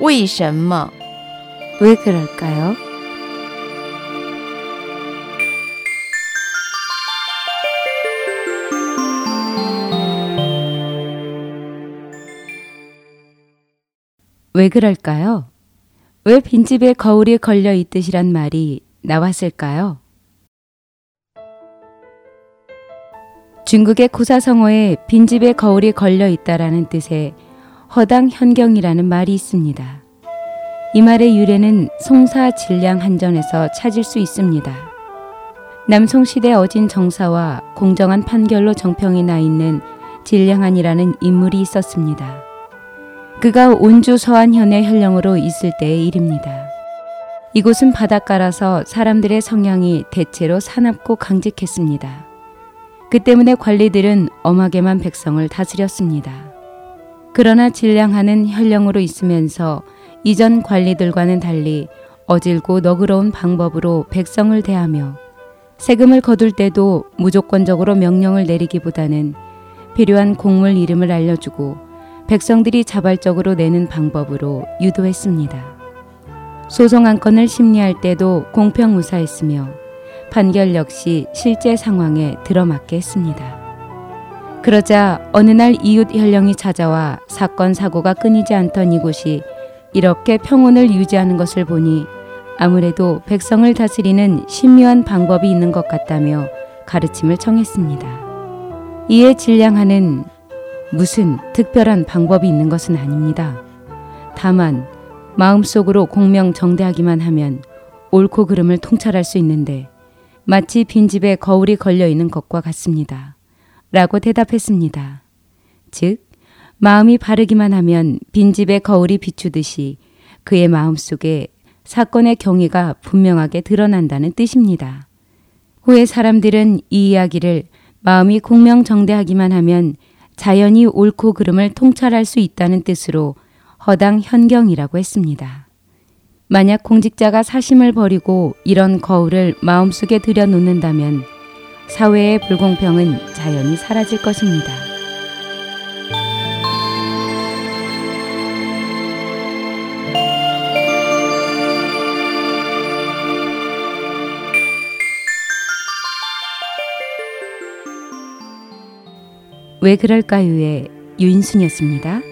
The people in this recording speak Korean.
为什么？ 왜 그럴까요? 왜 그럴까요? 왜 빈집에 거울이 걸려 있듯이란 말이 나왔을까요? 중국의 고사성어에 빈집에 거울이 걸려 있다라는 뜻의 허당 현경이라는 말이 있습니다. 이 말의 유래는 송사 질량 한전에서 찾을 수 있습니다. 남송시대 어진 정사와 공정한 판결로 정평이 나 있는 질량한이라는 인물이 있었습니다. 그가 온주 서안현의 현령으로 있을 때의 일입니다. 이곳은 바닷가라서 사람들의 성향이 대체로 사납고 강직했습니다. 그 때문에 관리들은 엄하게만 백성을 다스렸습니다. 그러나 질량하는 현령으로 있으면서 이전 관리들과는 달리 어질고 너그러운 방법으로 백성을 대하며 세금을 거둘 때도 무조건적으로 명령을 내리기보다는 필요한 곡물 이름을 알려주고 백성들이 자발적으로 내는 방법으로 유도했습니다. 소송 한 건을 심리할 때도 공평무사했으며 판결 역시 실제 상황에 들어맞게 했습니다. 그러자 어느 날 이웃 현령이 찾아와 사건 사고가 끊이지 않던 이곳이 이렇게 평온을 유지하는 것을 보니 아무래도 백성을 다스리는 신묘한 방법이 있는 것 같다며 가르침을 청했습니다. 이에 질량하는 무슨 특별한 방법이 있는 것은 아닙니다. 다만 마음속으로 공명정대하기만 하면 옳고 그름을 통찰할 수 있는데 마치 빈집에 거울이 걸려 있는 것과 같습니다. 라고 대답했습니다. 즉, 마음이 바르기만 하면 빈집에 거울이 비추듯이 그의 마음 속에 사건의 경위가 분명하게 드러난다는 뜻입니다. 후에 사람들은 이 이야기를 마음이 공명정대하기만 하면 자연히 옳고 그름을 통찰할 수 있다는 뜻으로 허당 현경이라고 했습니다. 만약 공직자가 사심을 버리고 이런 거울을 마음속에 들여놓는다면 사회의 불공평은 자연히 사라질 것입니다. 왜 그럴까요의 유인순이었습니다.